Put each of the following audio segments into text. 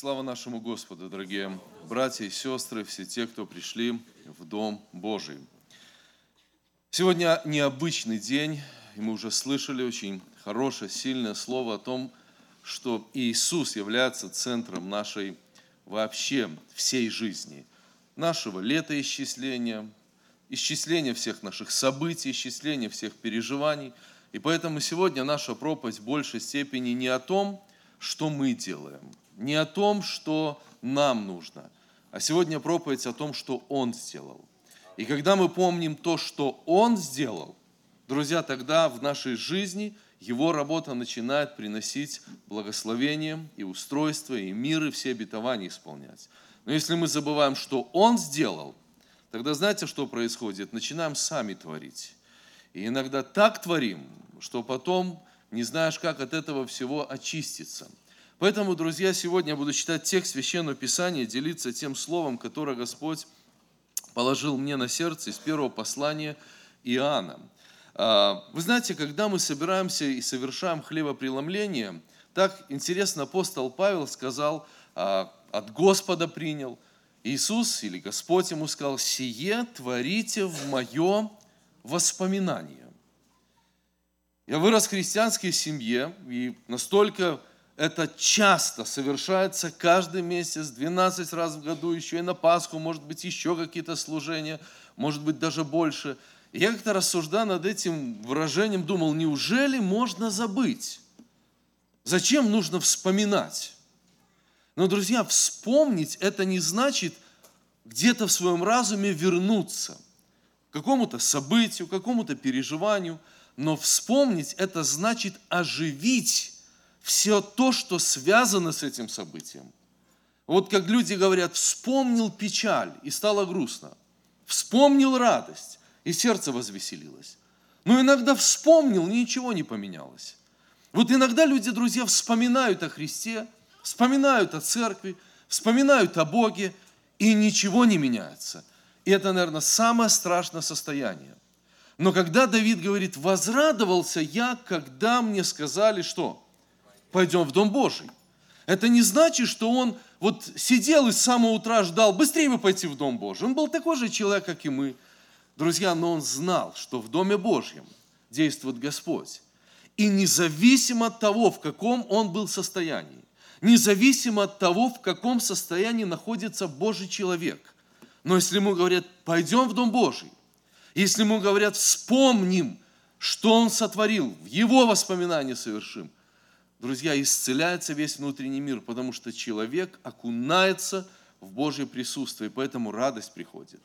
Слава нашему Господу, дорогие братья и сестры, все те, кто пришли в Дом Божий. Сегодня необычный день, и мы уже слышали очень хорошее, сильное слово о том, что Иисус является центром нашей вообще всей жизни, нашего летоисчисления, исчисления всех наших событий, исчисления всех переживаний. И поэтому сегодня наша проповедь в большей степени не о том, что мы делаем, не о том, что нам нужно, а сегодня проповедь о том, что Он сделал. И когда мы помним то, что Он сделал, друзья, тогда в нашей жизни Его работа начинает приносить благословение и устройство, и мир, и все обетования исполнять. Но если мы забываем, что Он сделал, тогда знаете, что происходит? Начинаем сами творить. И иногда так творим, что потом не знаешь, как от этого всего очиститься. Поэтому, друзья, сегодня я буду читать текст Священного Писания, делиться тем словом, которое Господь положил мне на сердце из первого послания Иоанна. А, вы знаете, когда мы собираемся и совершаем хлебопреломление, так интересно апостол Павел сказал, а, от Господа принял. Иисус или Господь ему сказал, «Сие творите в мое воспоминание». Я вырос в христианской семье, и настолько это часто совершается каждый месяц, 12 раз в году, еще и на Пасху, может быть, еще какие-то служения, может быть, даже больше. И я как-то рассуждая над этим выражением, думал, неужели можно забыть? Зачем нужно вспоминать? Но, друзья, вспомнить это не значит где-то в своем разуме вернуться к какому-то событию, к какому-то переживанию, но вспомнить это значит оживить все то, что связано с этим событием. Вот как люди говорят, вспомнил печаль и стало грустно, вспомнил радость и сердце возвеселилось. Но иногда вспомнил, ничего не поменялось. Вот иногда люди, друзья, вспоминают о Христе, вспоминают о церкви, вспоминают о Боге, и ничего не меняется. И это, наверное, самое страшное состояние. Но когда Давид говорит, возрадовался я, когда мне сказали, что? Пойдем в Дом Божий. Это не значит, что он вот сидел и с самого утра ждал, быстрее бы пойти в Дом Божий. Он был такой же человек, как и мы. Друзья, но он знал, что в Доме Божьем действует Господь. И независимо от того, в каком он был состоянии, независимо от того, в каком состоянии находится Божий человек, но если ему говорят, пойдем в Дом Божий, если ему говорят, вспомним, что он сотворил, в его воспоминания совершим – друзья, исцеляется весь внутренний мир, потому что человек окунается в Божье присутствие, и поэтому радость приходит.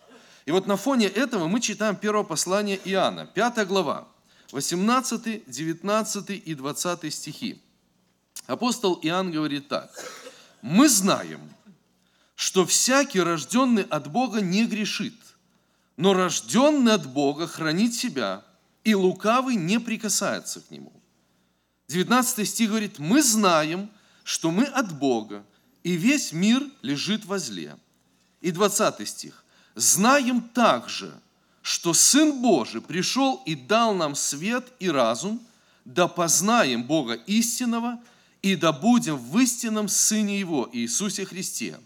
И вот на фоне этого мы читаем первое послание Иоанна, 5 глава, 18, 19 и 20 стихи. Апостол Иоанн говорит так. «Мы знаем, что всякий, рожденный от Бога, не грешит, но рожденный от Бога хранит себя, и лукавый не прикасается к нему. 19 стих говорит, мы знаем, что мы от Бога, и весь мир лежит возле. И 20 стих. Знаем также, что Сын Божий пришел и дал нам свет и разум, да познаем Бога истинного, и да будем в истинном Сыне Его, Иисусе Христе.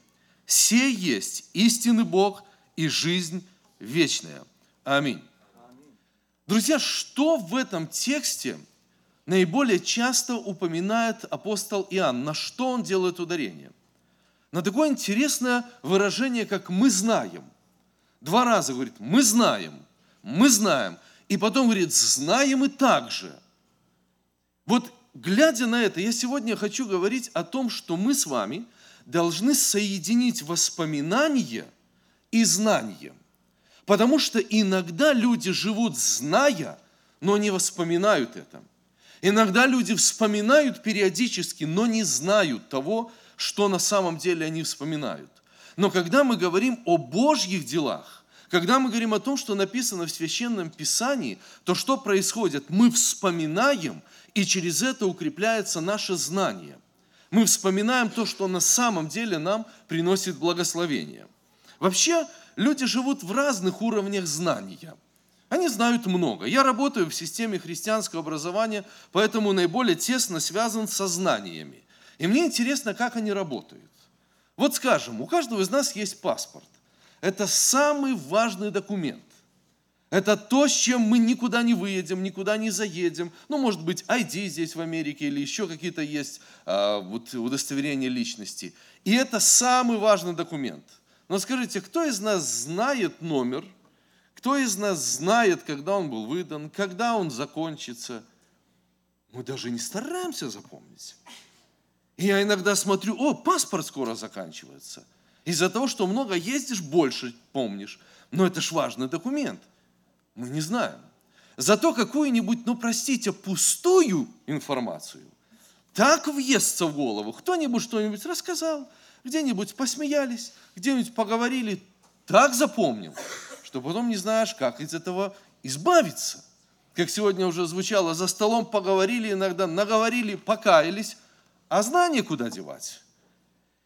Сей есть истинный Бог и жизнь вечная. Аминь. Друзья, что в этом тексте – наиболее часто упоминает апостол Иоанн. На что он делает ударение? На такое интересное выражение, как «мы знаем». Два раза говорит «мы знаем», «мы знаем», и потом говорит «знаем и так же». Вот глядя на это, я сегодня хочу говорить о том, что мы с вами должны соединить воспоминания и знание. Потому что иногда люди живут зная, но не воспоминают это. Иногда люди вспоминают периодически, но не знают того, что на самом деле они вспоминают. Но когда мы говорим о Божьих делах, когда мы говорим о том, что написано в Священном Писании, то что происходит? Мы вспоминаем, и через это укрепляется наше знание. Мы вспоминаем то, что на самом деле нам приносит благословение. Вообще, люди живут в разных уровнях знания – они знают много. Я работаю в системе христианского образования, поэтому наиболее тесно связан со знаниями. И мне интересно, как они работают. Вот скажем, у каждого из нас есть паспорт. Это самый важный документ. Это то, с чем мы никуда не выедем, никуда не заедем. Ну, может быть, ID здесь в Америке или еще какие-то есть а, вот, удостоверения личности. И это самый важный документ. Но скажите, кто из нас знает номер? Кто из нас знает, когда он был выдан, когда он закончится? Мы даже не стараемся запомнить. И я иногда смотрю, о, паспорт скоро заканчивается. Из-за того, что много ездишь, больше помнишь. Но это ж важный документ. Мы не знаем. Зато какую-нибудь, ну простите, пустую информацию так въестся в голову. Кто-нибудь что-нибудь рассказал, где-нибудь посмеялись, где-нибудь поговорили, так запомнил, что потом не знаешь, как из этого избавиться. Как сегодня уже звучало, за столом поговорили иногда, наговорили, покаялись, а знание куда девать?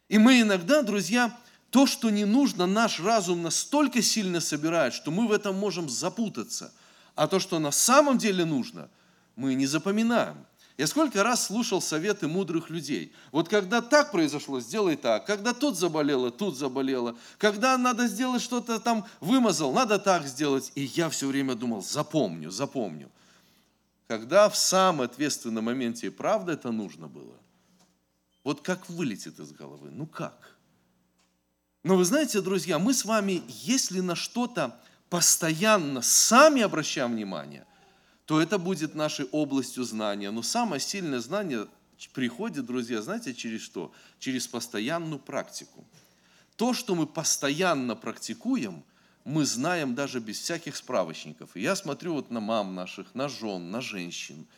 И мы иногда, друзья, то, что не нужно, наш разум настолько сильно собирает, что мы в этом можем запутаться. А то, что на самом деле нужно, мы не запоминаем. Я сколько раз слушал советы мудрых людей. Вот когда так произошло, сделай так. Когда тут заболело, тут заболело. Когда надо сделать что-то там, вымазал, надо так сделать. И я все время думал, запомню, запомню. Когда в самом ответственном моменте правда это нужно было, вот как вылетит из головы, ну как? Но вы знаете, друзья, мы с вами, если на что-то постоянно сами обращаем внимание, то это будет нашей областью знания. Но самое сильное знание приходит, друзья, знаете, через что? Через постоянную практику. То, что мы постоянно практикуем, мы знаем даже без всяких справочников. И я смотрю вот на мам наших, на жен, на женщин –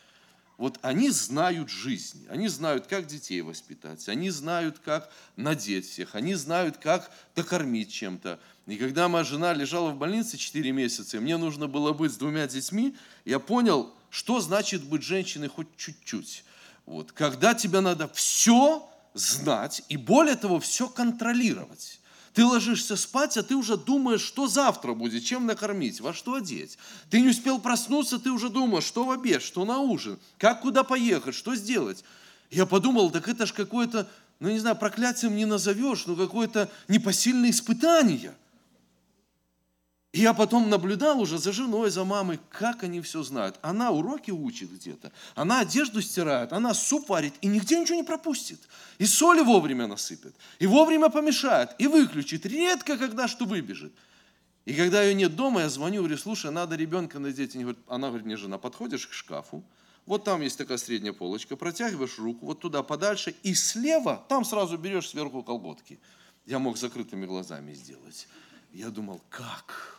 вот они знают жизнь, они знают, как детей воспитать, они знают, как надеть всех, они знают, как докормить чем-то. И когда моя жена лежала в больнице 4 месяца, и мне нужно было быть с двумя детьми, я понял, что значит быть женщиной хоть чуть-чуть. Вот. Когда тебе надо все знать и более того, все контролировать. Ты ложишься спать, а ты уже думаешь, что завтра будет, чем накормить, во что одеть. Ты не успел проснуться, ты уже думаешь, что в обед, что на ужин, как куда поехать, что сделать. Я подумал, так это ж какое-то, ну не знаю, проклятием не назовешь, но какое-то непосильное испытание – и я потом наблюдал уже за женой, за мамой, как они все знают. Она уроки учит где-то, она одежду стирает, она суп варит и нигде ничего не пропустит. И соли вовремя насыпет, и вовремя помешает, и выключит. Редко когда что выбежит. И когда ее нет дома, я звоню, говорю, слушай, надо ребенка надеть. Она говорит, не жена, подходишь к шкафу, вот там есть такая средняя полочка, протягиваешь руку вот туда подальше, и слева, там сразу берешь сверху колготки. Я мог закрытыми глазами сделать. Я думал, как?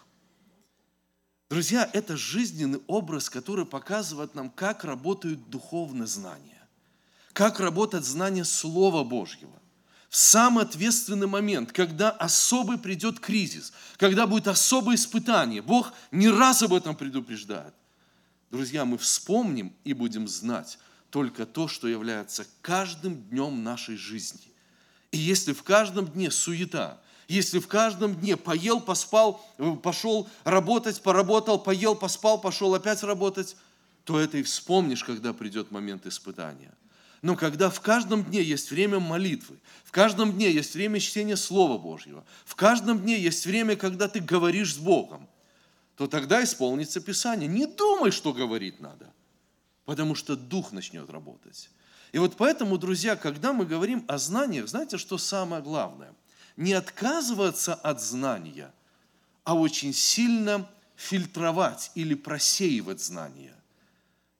Друзья, это жизненный образ, который показывает нам, как работают духовные знания, как работает знание Слова Божьего. В самый ответственный момент, когда особый придет кризис, когда будет особое испытание, Бог не раз об этом предупреждает. Друзья, мы вспомним и будем знать только то, что является каждым днем нашей жизни. И если в каждом дне суета, если в каждом дне поел, поспал, э, пошел работать, поработал, поел, поспал, пошел опять работать, то это и вспомнишь, когда придет момент испытания. Но когда в каждом дне есть время молитвы, в каждом дне есть время чтения Слова Божьего, в каждом дне есть время, когда ты говоришь с Богом, то тогда исполнится Писание. Не думай, что говорить надо, потому что Дух начнет работать. И вот поэтому, друзья, когда мы говорим о знаниях, знаете, что самое главное – не отказываться от знания, а очень сильно фильтровать или просеивать знания.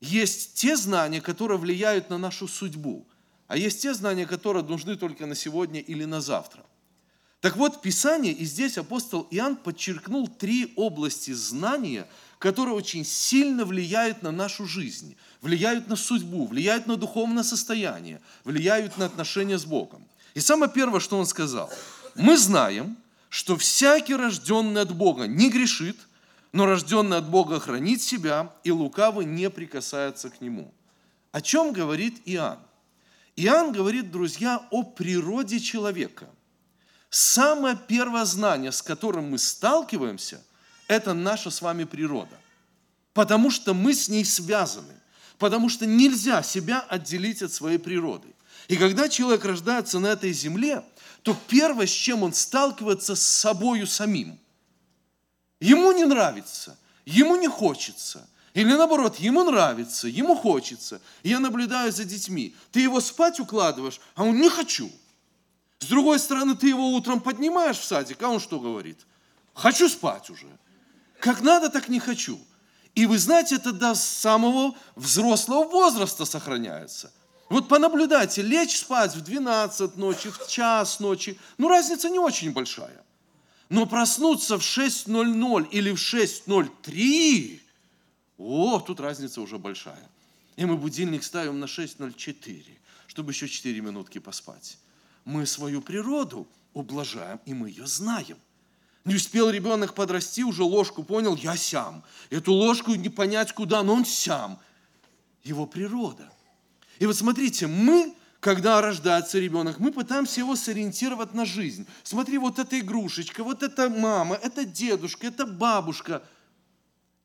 Есть те знания, которые влияют на нашу судьбу, а есть те знания, которые нужны только на сегодня или на завтра. Так вот, Писание, и здесь апостол Иоанн подчеркнул три области знания, которые очень сильно влияют на нашу жизнь, влияют на судьбу, влияют на духовное состояние, влияют на отношения с Богом. И самое первое, что он сказал – мы знаем, что всякий рожденный от Бога не грешит, но рожденный от Бога хранит себя, и лукавый не прикасается к нему. О чем говорит Иоанн? Иоанн говорит, друзья, о природе человека. Самое первое знание, с которым мы сталкиваемся, это наша с вами природа. Потому что мы с ней связаны. Потому что нельзя себя отделить от своей природы. И когда человек рождается на этой земле, то первое, с чем он сталкивается с собою самим. Ему не нравится, ему не хочется. Или наоборот, ему нравится, ему хочется. Я наблюдаю за детьми. Ты его спать укладываешь, а он не хочу. С другой стороны, ты его утром поднимаешь в садик, а он что говорит? Хочу спать уже. Как надо, так не хочу. И вы знаете, это до самого взрослого возраста сохраняется. Вот понаблюдайте, лечь спать в 12 ночи, в час ночи, ну разница не очень большая. Но проснуться в 6.00 или в 6.03, о, тут разница уже большая. И мы будильник ставим на 6.04, чтобы еще 4 минутки поспать. Мы свою природу ублажаем, и мы ее знаем. Не успел ребенок подрасти, уже ложку понял, я сям. Эту ложку не понять куда, но он сям. Его природа. И вот смотрите, мы, когда рождается ребенок, мы пытаемся его сориентировать на жизнь. Смотри, вот эта игрушечка, вот эта мама, это дедушка, это бабушка.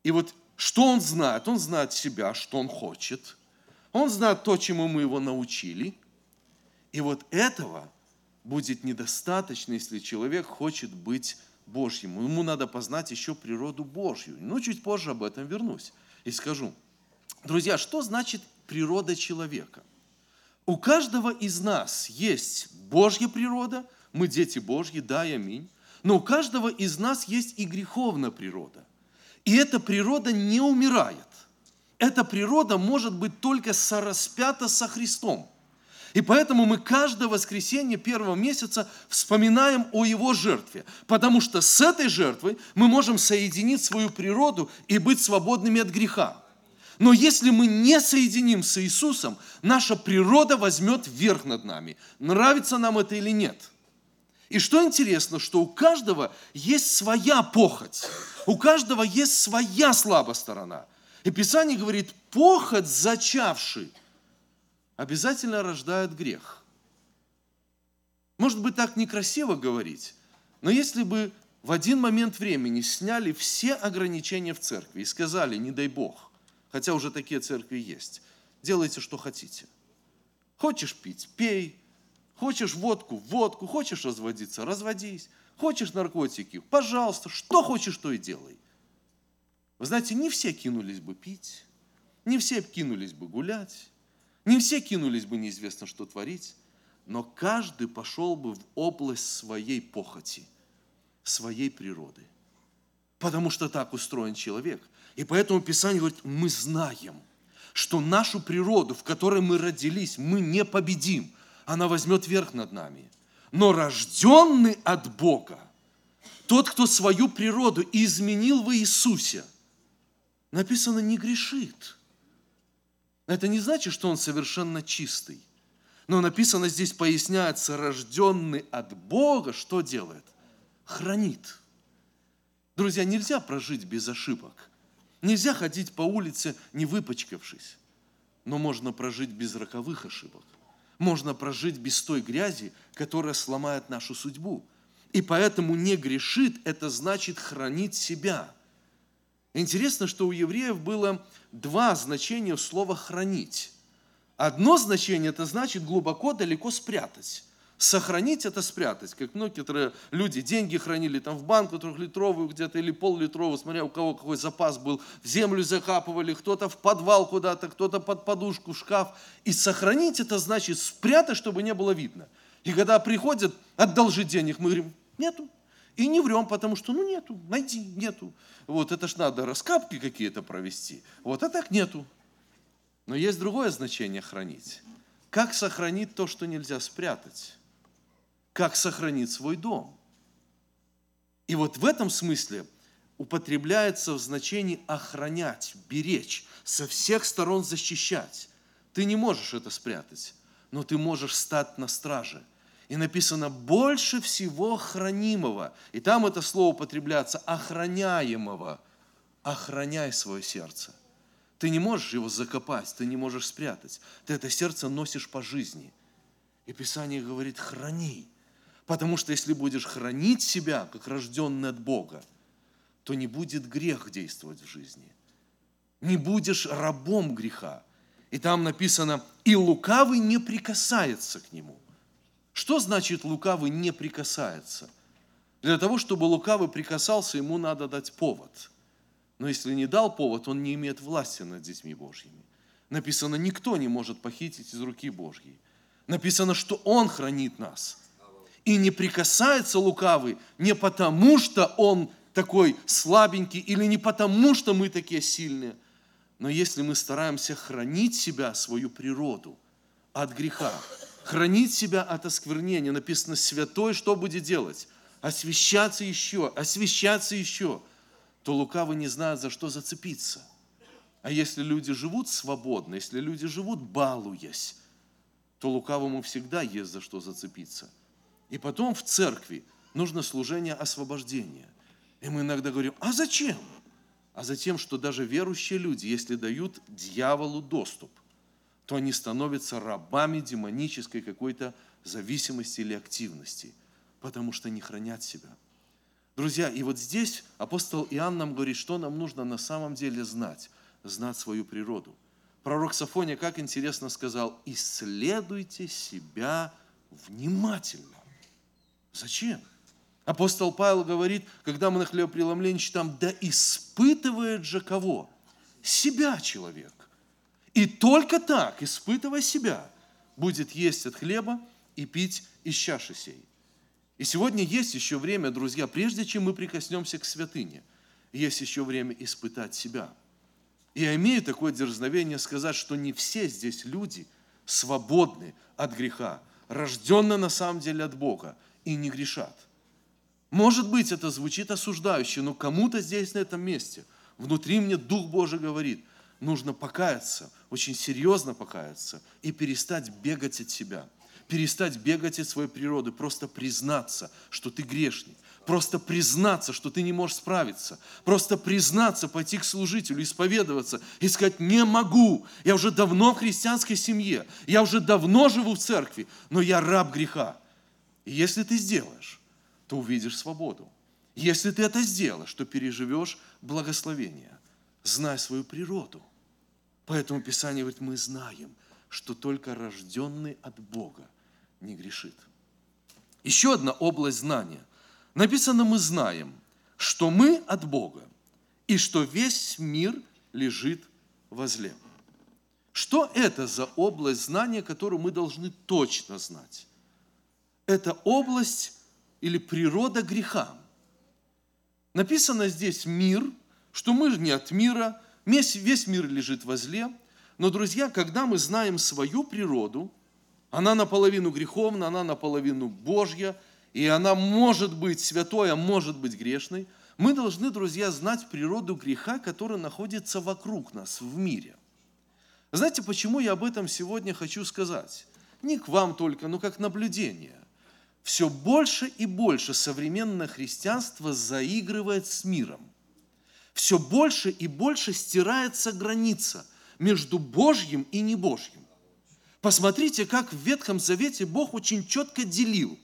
И вот что он знает? Он знает себя, что он хочет. Он знает то, чему мы его научили. И вот этого будет недостаточно, если человек хочет быть Божьим. Ему надо познать еще природу Божью. Но чуть позже об этом вернусь и скажу. Друзья, что значит природа человека. У каждого из нас есть Божья природа, мы дети Божьи, да и аминь. Но у каждого из нас есть и греховная природа. И эта природа не умирает. Эта природа может быть только сораспята со Христом. И поэтому мы каждое воскресенье первого месяца вспоминаем о Его жертве, потому что с этой жертвой мы можем соединить свою природу и быть свободными от греха. Но если мы не соединим с Иисусом, наша природа возьмет верх над нами. Нравится нам это или нет. И что интересно, что у каждого есть своя похоть, у каждого есть своя слабая сторона. И Писание говорит, похоть зачавший обязательно рождает грех. Может быть, так некрасиво говорить, но если бы в один момент времени сняли все ограничения в церкви и сказали, не дай Бог – хотя уже такие церкви есть. Делайте, что хотите. Хочешь пить – пей. Хочешь водку – водку. Хочешь разводиться – разводись. Хочешь наркотики – пожалуйста. Что хочешь, то и делай. Вы знаете, не все кинулись бы пить, не все кинулись бы гулять, не все кинулись бы неизвестно что творить, но каждый пошел бы в область своей похоти, своей природы. Потому что так устроен человек. И поэтому Писание говорит, мы знаем, что нашу природу, в которой мы родились, мы не победим. Она возьмет верх над нами. Но рожденный от Бога, тот, кто свою природу изменил в Иисусе, написано, не грешит. Это не значит, что он совершенно чистый. Но написано здесь, поясняется, рожденный от Бога, что делает? Хранит. Друзья, нельзя прожить без ошибок – Нельзя ходить по улице, не выпачкавшись. Но можно прожить без роковых ошибок. Можно прожить без той грязи, которая сломает нашу судьбу. И поэтому не грешит, это значит хранить себя. Интересно, что у евреев было два значения слова «хранить». Одно значение – это значит глубоко, далеко спрятать. Сохранить это спрятать, как некоторые люди деньги хранили там в банку трехлитровую где-то или пол-литровую, смотря у кого какой запас был, в землю закапывали, кто-то в подвал куда-то, кто-то под подушку, в шкаф. И сохранить это значит спрятать, чтобы не было видно. И когда приходят, одолжить денег, мы говорим, нету. И не врем, потому что, ну, нету, найди, нету. Вот это ж надо раскапки какие-то провести. Вот, а так нету. Но есть другое значение хранить. Как сохранить то, что нельзя спрятать? как сохранить свой дом. И вот в этом смысле употребляется в значении охранять, беречь, со всех сторон защищать. Ты не можешь это спрятать, но ты можешь стать на страже. И написано «больше всего хранимого». И там это слово употребляется «охраняемого». Охраняй свое сердце. Ты не можешь его закопать, ты не можешь спрятать. Ты это сердце носишь по жизни. И Писание говорит «храни». Потому что если будешь хранить себя, как рожденный от Бога, то не будет грех действовать в жизни. Не будешь рабом греха. И там написано, и лукавый не прикасается к нему. Что значит лукавый не прикасается? Для того, чтобы лукавый прикасался, ему надо дать повод. Но если не дал повод, он не имеет власти над детьми Божьими. Написано, никто не может похитить из руки Божьей. Написано, что Он хранит нас. И не прикасается лукавый не потому, что он такой слабенький, или не потому, что мы такие сильные, но если мы стараемся хранить себя, свою природу от греха, хранить себя от осквернения, написано, святой что будет делать? Освещаться еще, освещаться еще, то лукавый не знает, за что зацепиться. А если люди живут свободно, если люди живут балуясь, то лукавому всегда есть за что зацепиться. И потом в церкви нужно служение освобождения. И мы иногда говорим, а зачем? а за тем, что даже верующие люди, если дают дьяволу доступ, то они становятся рабами демонической какой-то зависимости или активности, потому что не хранят себя. Друзья, и вот здесь апостол Иоанн нам говорит, что нам нужно на самом деле знать, знать свою природу. Пророк Сафония, как интересно сказал, исследуйте себя внимательно. Зачем? Апостол Павел говорит, когда мы на хлебопреломлении читаем, да испытывает же кого? Себя человек. И только так, испытывая себя, будет есть от хлеба и пить из чаши сей. И сегодня есть еще время, друзья, прежде чем мы прикоснемся к святыне, есть еще время испытать себя. И я имею такое дерзновение сказать, что не все здесь люди свободны от греха, рожденные на самом деле от Бога и не грешат – может быть, это звучит осуждающе, но кому-то здесь, на этом месте, внутри мне Дух Божий говорит, нужно покаяться, очень серьезно покаяться и перестать бегать от себя, перестать бегать от своей природы, просто признаться, что ты грешник, просто признаться, что ты не можешь справиться, просто признаться, пойти к служителю, исповедоваться и сказать, не могу, я уже давно в христианской семье, я уже давно живу в церкви, но я раб греха. И если ты сделаешь, то увидишь свободу. Если ты это сделаешь, то переживешь благословение. Знай свою природу. Поэтому Писание говорит, мы знаем, что только рожденный от Бога не грешит. Еще одна область знания. Написано, мы знаем, что мы от Бога, и что весь мир лежит возле. Что это за область знания, которую мы должны точно знать? Это область или природа греха. Написано здесь мир, что мы же не от мира, весь, весь мир лежит возле. Но, друзья, когда мы знаем свою природу, она наполовину греховна, она наполовину Божья, и она может быть святой, а может быть грешной, мы должны, друзья, знать природу греха, который находится вокруг нас в мире. Знаете, почему я об этом сегодня хочу сказать? Не к вам только, но как наблюдение все больше и больше современное христианство заигрывает с миром. Все больше и больше стирается граница между Божьим и небожьим. Посмотрите, как в Ветхом Завете Бог очень четко делил.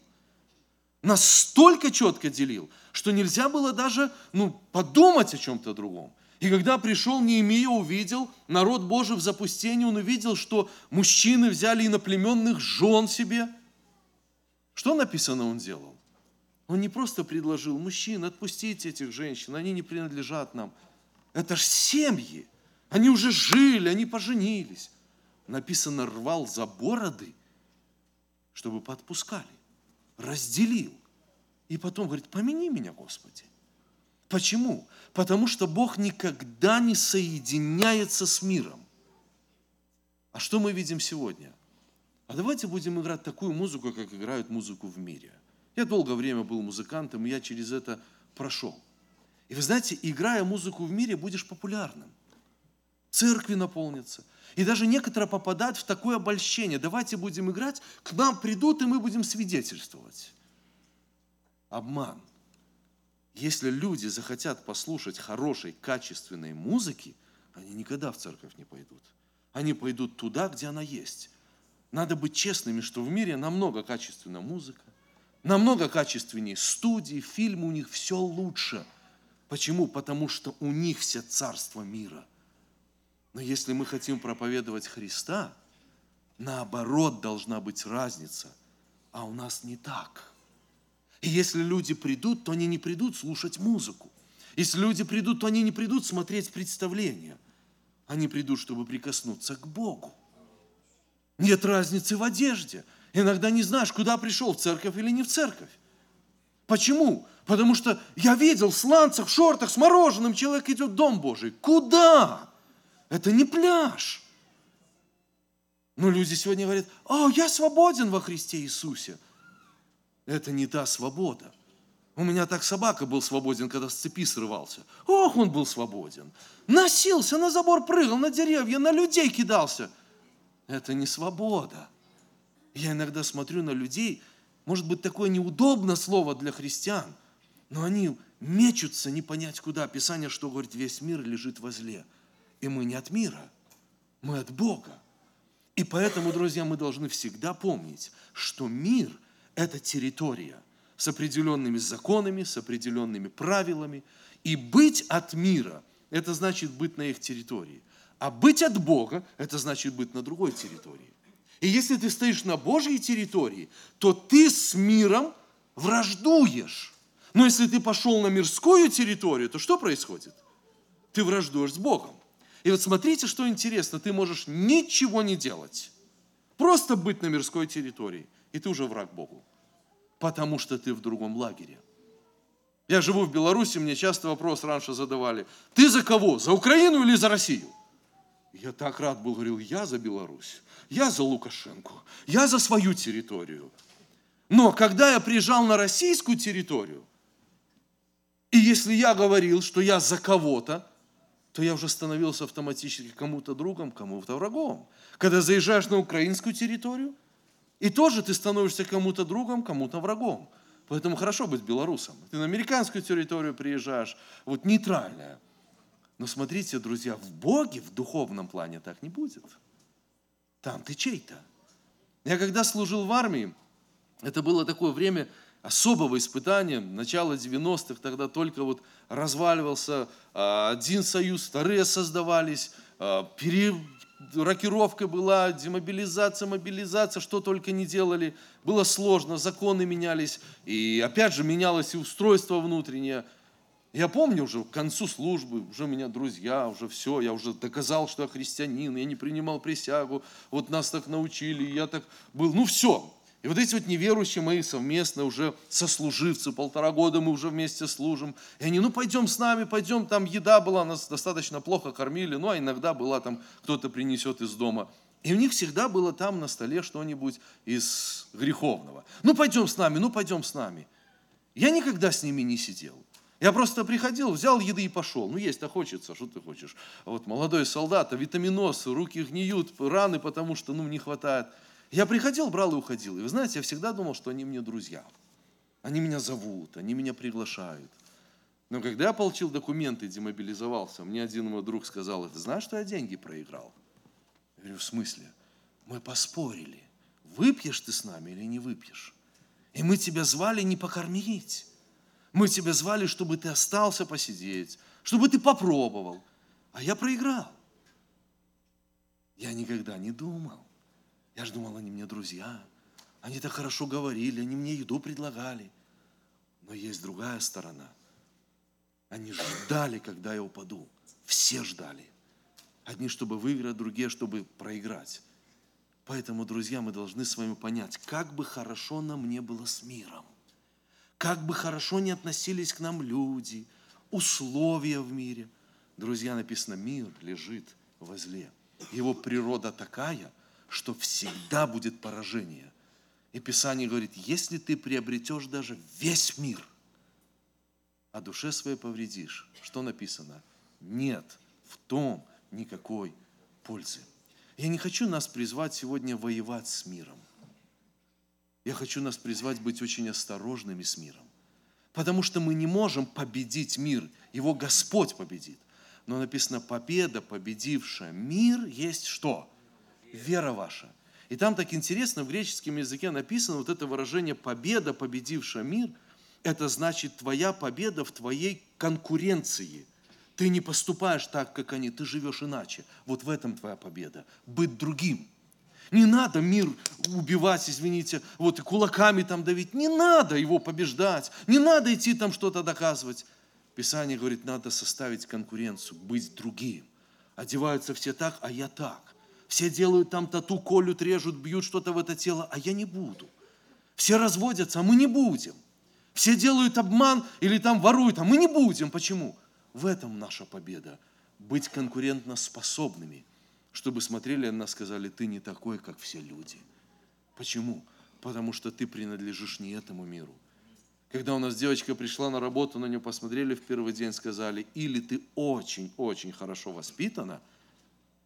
Настолько четко делил, что нельзя было даже ну, подумать о чем-то другом. И когда пришел Неемия, увидел народ Божий в запустении, он увидел, что мужчины взяли иноплеменных жен себе – что написано он делал? Он не просто предложил, мужчин, отпустите этих женщин, они не принадлежат нам. Это ж семьи. Они уже жили, они поженились. Написано, рвал за бороды, чтобы подпускали. Разделил. И потом говорит, помяни меня, Господи. Почему? Потому что Бог никогда не соединяется с миром. А что мы видим сегодня? а давайте будем играть такую музыку, как играют музыку в мире. Я долгое время был музыкантом, и я через это прошел. И вы знаете, играя музыку в мире, будешь популярным. Церкви наполнятся. И даже некоторые попадают в такое обольщение. Давайте будем играть, к нам придут, и мы будем свидетельствовать. Обман. Если люди захотят послушать хорошей, качественной музыки, они никогда в церковь не пойдут. Они пойдут туда, где она есть надо быть честными, что в мире намного качественная музыка, намного качественнее студии, фильмы, у них все лучше. Почему? Потому что у них все царство мира. Но если мы хотим проповедовать Христа, наоборот должна быть разница. А у нас не так. И если люди придут, то они не придут слушать музыку. Если люди придут, то они не придут смотреть представления. Они придут, чтобы прикоснуться к Богу. Нет разницы в одежде. Иногда не знаешь, куда пришел, в церковь или не в церковь. Почему? Потому что я видел в сланцах, в шортах, с мороженым человек идет в Дом Божий. Куда? Это не пляж. Но люди сегодня говорят, о, я свободен во Христе Иисусе. Это не та свобода. У меня так собака был свободен, когда с цепи срывался. Ох, он был свободен. Носился, на забор прыгал, на деревья, на людей кидался. Это не свобода. Я иногда смотрю на людей, может быть, такое неудобное слово для христиан, но они мечутся не понять куда. Писание, что говорит, весь мир лежит возле. И мы не от мира, мы от Бога. И поэтому, друзья, мы должны всегда помнить, что мир – это территория с определенными законами, с определенными правилами. И быть от мира – это значит быть на их территории. А быть от Бога – это значит быть на другой территории. И если ты стоишь на Божьей территории, то ты с миром враждуешь. Но если ты пошел на мирскую территорию, то что происходит? Ты враждуешь с Богом. И вот смотрите, что интересно, ты можешь ничего не делать, просто быть на мирской территории, и ты уже враг Богу, потому что ты в другом лагере. Я живу в Беларуси, мне часто вопрос раньше задавали, ты за кого, за Украину или за Россию? Я так рад был, говорил, я за Беларусь, я за Лукашенко, я за свою территорию. Но когда я приезжал на российскую территорию, и если я говорил, что я за кого-то, то я уже становился автоматически кому-то другом, кому-то врагом. Когда заезжаешь на украинскую территорию, и тоже ты становишься кому-то другом, кому-то врагом. Поэтому хорошо быть белорусом. Ты на американскую территорию приезжаешь, вот нейтральная – но смотрите, друзья, в Боге, в духовном плане так не будет. Там ты чей-то. Я когда служил в армии, это было такое время особого испытания, начало 90-х, тогда только вот разваливался а, один союз, вторые создавались, а, перерокировка была, демобилизация, мобилизация, что только не делали. Было сложно, законы менялись, и опять же менялось и устройство внутреннее – я помню уже к концу службы, уже у меня друзья, уже все, я уже доказал, что я христианин, я не принимал присягу, вот нас так научили, я так был, ну все. И вот эти вот неверующие мои совместно уже сослуживцы, полтора года мы уже вместе служим. И они, ну пойдем с нами, пойдем, там еда была, нас достаточно плохо кормили, ну а иногда была там, кто-то принесет из дома. И у них всегда было там на столе что-нибудь из греховного. Ну пойдем с нами, ну пойдем с нами. Я никогда с ними не сидел. Я просто приходил, взял еды и пошел. Ну, есть-то хочется, что ты хочешь. А вот молодой солдат, а витаминоз, руки гниют, раны, потому что, ну, не хватает. Я приходил, брал и уходил. И вы знаете, я всегда думал, что они мне друзья. Они меня зовут, они меня приглашают. Но когда я получил документы и демобилизовался, мне один мой друг сказал, ты знаешь, что я деньги проиграл? Я говорю, в смысле? Мы поспорили, выпьешь ты с нами или не выпьешь. И мы тебя звали не покормить. Мы тебя звали, чтобы ты остался посидеть, чтобы ты попробовал. А я проиграл. Я никогда не думал. Я же думал, они мне друзья. Они так хорошо говорили, они мне еду предлагали. Но есть другая сторона. Они ждали, когда я упаду. Все ждали. Одни, чтобы выиграть, другие, чтобы проиграть. Поэтому, друзья, мы должны с вами понять, как бы хорошо нам не было с миром – как бы хорошо не относились к нам люди, условия в мире. Друзья, написано, мир лежит возле. Его природа такая, что всегда будет поражение. И Писание говорит, если ты приобретешь даже весь мир, а душе своей повредишь, что написано? Нет в том никакой пользы. Я не хочу нас призвать сегодня воевать с миром. Я хочу нас призвать быть очень осторожными с миром. Потому что мы не можем победить мир, его Господь победит. Но написано, победа, победившая мир, есть что? Вера ваша. И там так интересно, в греческом языке написано вот это выражение «победа, победившая мир», это значит твоя победа в твоей конкуренции. Ты не поступаешь так, как они, ты живешь иначе. Вот в этом твоя победа. Быть другим. Не надо мир убивать, извините, вот и кулаками там давить. Не надо его побеждать. Не надо идти там что-то доказывать. Писание говорит, надо составить конкуренцию, быть другим. Одеваются все так, а я так. Все делают там тату, колют, режут, бьют что-то в это тело, а я не буду. Все разводятся, а мы не будем. Все делают обман или там воруют, а мы не будем. Почему? В этом наша победа. Быть конкурентно способными, чтобы смотрели на нас сказали, ты не такой, как все люди. Почему? Потому что ты принадлежишь не этому миру. Когда у нас девочка пришла на работу, на нее посмотрели в первый день, сказали, или ты очень-очень хорошо воспитана,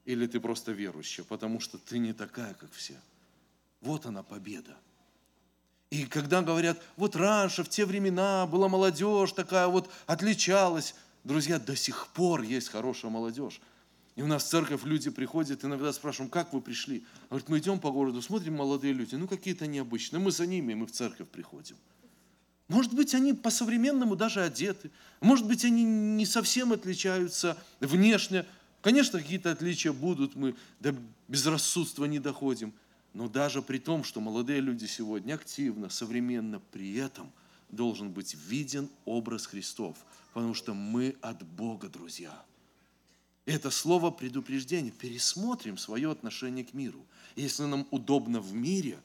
или ты просто верующая, потому что ты не такая, как все. Вот она победа. И когда говорят, вот раньше, в те времена была молодежь такая вот, отличалась, Друзья, до сих пор есть хорошая молодежь. И у нас в церковь люди приходят, иногда спрашиваем, как вы пришли? Говорит, мы идем по городу, смотрим молодые люди, ну какие-то необычные, мы за ними, мы в церковь приходим. Может быть, они по-современному даже одеты, может быть, они не совсем отличаются внешне. Конечно, какие-то отличия будут, мы до безрассудства не доходим. Но даже при том, что молодые люди сегодня активно, современно, при этом должен быть виден образ Христов – потому что мы от Бога, друзья. Это слово предупреждения. Пересмотрим свое отношение к миру. Если нам удобно в мире,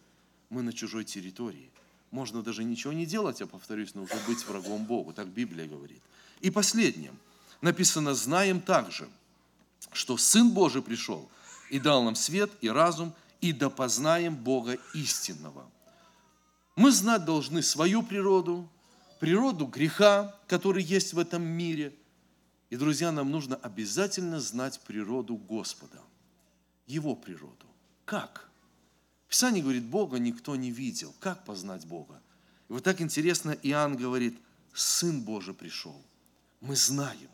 мы на чужой территории. Можно даже ничего не делать, а повторюсь, но уже быть врагом Богу. Так Библия говорит. И последнее. Написано, знаем также, что Сын Божий пришел и дал нам свет и разум, и да познаем Бога истинного. Мы знать должны свою природу, природу греха, который есть в этом мире. И, друзья, нам нужно обязательно знать природу Господа, Его природу. Как? Писание говорит, Бога никто не видел. Как познать Бога? И вот так интересно, Иоанн говорит, Сын Божий пришел. Мы знаем.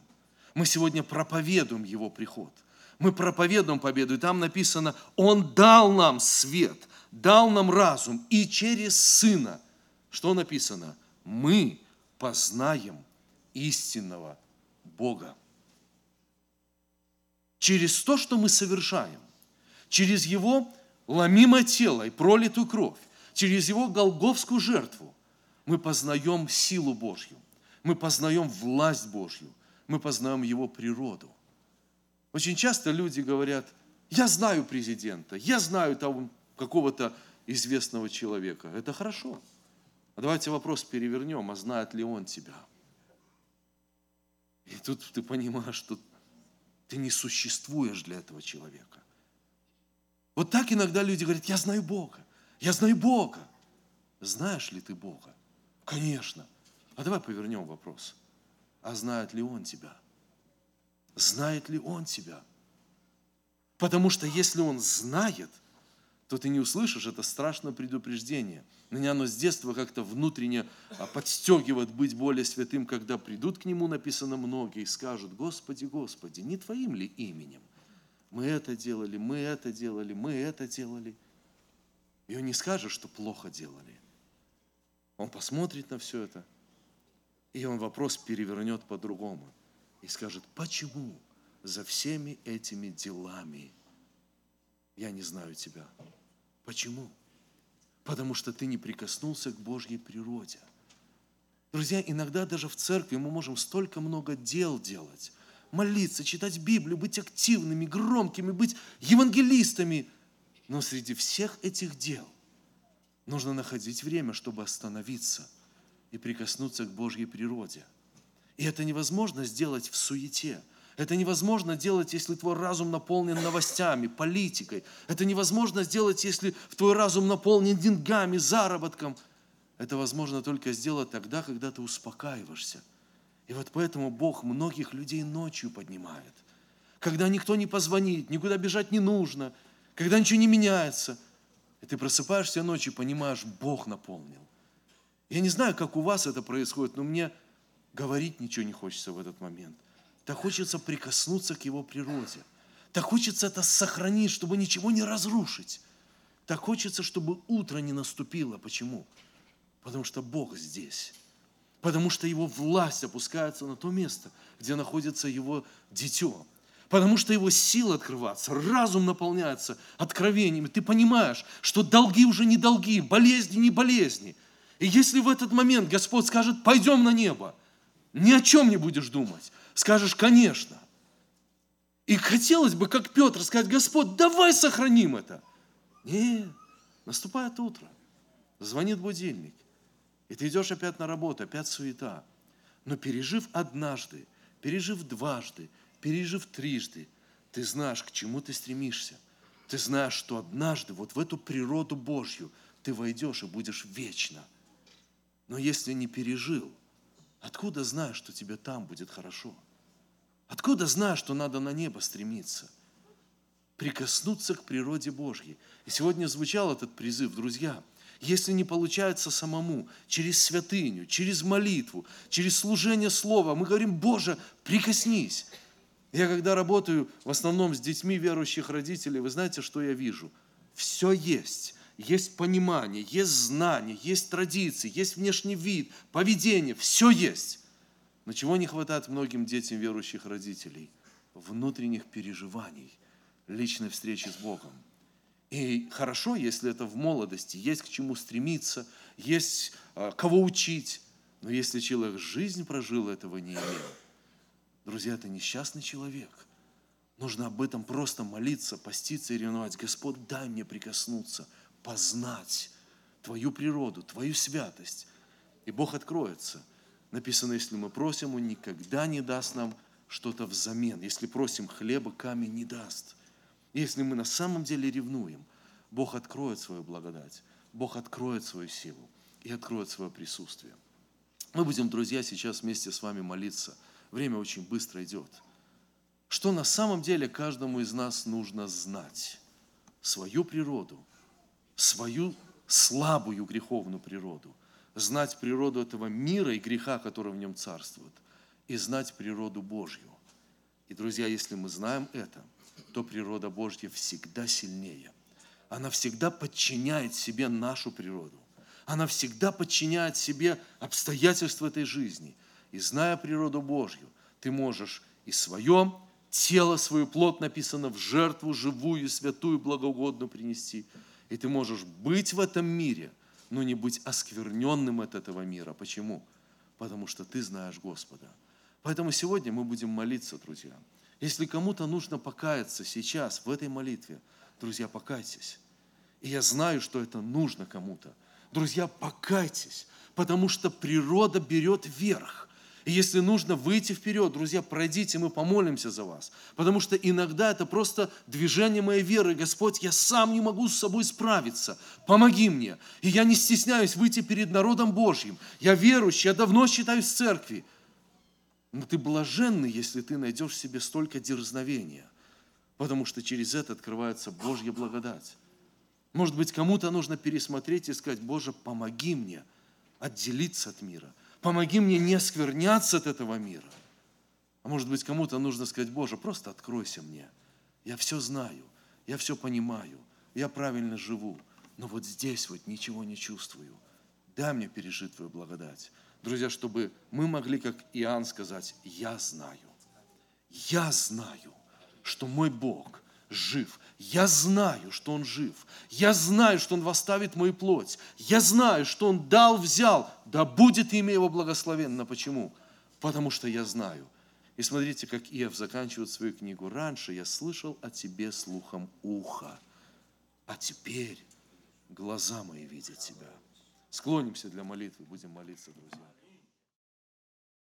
Мы сегодня проповедуем Его приход. Мы проповедуем победу. И там написано, Он дал нам свет, дал нам разум. И через Сына, что написано? мы познаем истинного Бога. Через то, что мы совершаем, через Его ломимое тело и пролитую кровь, через Его голговскую жертву, мы познаем силу Божью, мы познаем власть Божью, мы познаем Его природу. Очень часто люди говорят, я знаю президента, я знаю того какого-то известного человека. Это хорошо. А давайте вопрос перевернем, а знает ли он тебя? И тут ты понимаешь, что ты не существуешь для этого человека. Вот так иногда люди говорят, я знаю Бога, я знаю Бога. Знаешь ли ты Бога? Конечно. А давай повернем вопрос. А знает ли Он тебя? Знает ли Он тебя? Потому что если Он знает, то ты не услышишь это страшное предупреждение – меня оно с детства как-то внутренне а, подстегивает быть более святым, когда придут к Нему, написано многие, и скажут, Господи, Господи, не Твоим ли именем? Мы это делали, мы это делали, мы это делали. И он не скажет, что плохо делали. Он посмотрит на все это, и он вопрос перевернет по-другому. И скажет, почему за всеми этими делами я не знаю тебя? Почему? Потому что ты не прикоснулся к Божьей природе. Друзья, иногда даже в церкви мы можем столько много дел делать, молиться, читать Библию, быть активными, громкими, быть евангелистами. Но среди всех этих дел нужно находить время, чтобы остановиться и прикоснуться к Божьей природе. И это невозможно сделать в суете – это невозможно делать, если твой разум наполнен новостями, политикой. Это невозможно сделать, если твой разум наполнен деньгами, заработком. Это возможно только сделать тогда, когда ты успокаиваешься. И вот поэтому Бог многих людей ночью поднимает. Когда никто не позвонит, никуда бежать не нужно, когда ничего не меняется. И ты просыпаешься ночью и понимаешь, Бог наполнил. Я не знаю, как у вас это происходит, но мне говорить ничего не хочется в этот момент – так хочется прикоснуться к Его природе. Так хочется это сохранить, чтобы ничего не разрушить. Так хочется, чтобы утро не наступило. Почему? Потому что Бог здесь. Потому что его власть опускается на то место, где находится его дитё. Потому что его сила открывается, разум наполняется откровениями. Ты понимаешь, что долги уже не долги, болезни не болезни. И если в этот момент Господь скажет, пойдем на небо, ни о чем не будешь думать. Скажешь, конечно. И хотелось бы, как Петр, сказать, Господь, давай сохраним это. Нет, наступает утро, звонит будильник, и ты идешь опять на работу, опять суета. Но пережив однажды, пережив дважды, пережив трижды, ты знаешь, к чему ты стремишься. Ты знаешь, что однажды вот в эту природу Божью ты войдешь и будешь вечно. Но если не пережил, откуда знаешь, что тебе там будет хорошо? Откуда знаешь, что надо на небо стремиться? Прикоснуться к природе Божьей. И сегодня звучал этот призыв, друзья – если не получается самому, через святыню, через молитву, через служение слова, мы говорим, Боже, прикоснись. Я когда работаю в основном с детьми верующих родителей, вы знаете, что я вижу? Все есть. Есть понимание, есть знание, есть традиции, есть внешний вид, поведение, все есть. Но чего не хватает многим детям верующих родителей? Внутренних переживаний, личной встречи с Богом. И хорошо, если это в молодости, есть к чему стремиться, есть а, кого учить. Но если человек жизнь прожил, этого не имел, друзья, это несчастный человек. Нужно об этом просто молиться, поститься и ревновать. Господь, дай мне прикоснуться, познать Твою природу, Твою святость. И Бог откроется. Написано, если мы просим, Он никогда не даст нам что-то взамен. Если просим хлеба, камень не даст – если мы на самом деле ревнуем, Бог откроет свою благодать, Бог откроет свою силу и откроет свое присутствие. Мы будем, друзья, сейчас вместе с вами молиться. Время очень быстро идет. Что на самом деле каждому из нас нужно знать? Свою природу, свою слабую греховную природу, знать природу этого мира и греха, который в нем царствует, и знать природу Божью. И, друзья, если мы знаем это – то природа Божья всегда сильнее. Она всегда подчиняет себе нашу природу. Она всегда подчиняет себе обстоятельства этой жизни. И зная природу Божью, ты можешь и свое тело, свою плоть написано в жертву живую, святую, благоугодную принести. И ты можешь быть в этом мире, но не быть оскверненным от этого мира. Почему? Потому что ты знаешь Господа. Поэтому сегодня мы будем молиться, друзья. Если кому-то нужно покаяться сейчас, в этой молитве, друзья, покайтесь. И я знаю, что это нужно кому-то. Друзья, покайтесь, потому что природа берет верх. И если нужно выйти вперед, друзья, пройдите, мы помолимся за вас. Потому что иногда это просто движение моей веры. Господь, я сам не могу с собой справиться. Помоги мне. И я не стесняюсь выйти перед народом Божьим. Я верующий, я давно считаюсь в церкви. Но ты блаженный, если ты найдешь в себе столько дерзновения, потому что через это открывается Божья благодать. Может быть, кому-то нужно пересмотреть и сказать, Боже, помоги мне отделиться от мира. Помоги мне не оскверняться от этого мира. А может быть, кому-то нужно сказать, Боже, просто откройся мне. Я все знаю, я все понимаю, я правильно живу, но вот здесь вот ничего не чувствую. Дай мне пережить Твою благодать. Друзья, чтобы мы могли, как Иоанн, сказать, я знаю, я знаю, что мой Бог жив. Я знаю, что Он жив. Я знаю, что Он восставит мою плоть. Я знаю, что Он дал, взял. Да будет имя Его благословенно. Почему? Потому что я знаю. И смотрите, как Иов заканчивает свою книгу. Раньше я слышал о тебе слухом уха, а теперь глаза мои видят тебя. Склонимся для молитвы, будем молиться, друзья.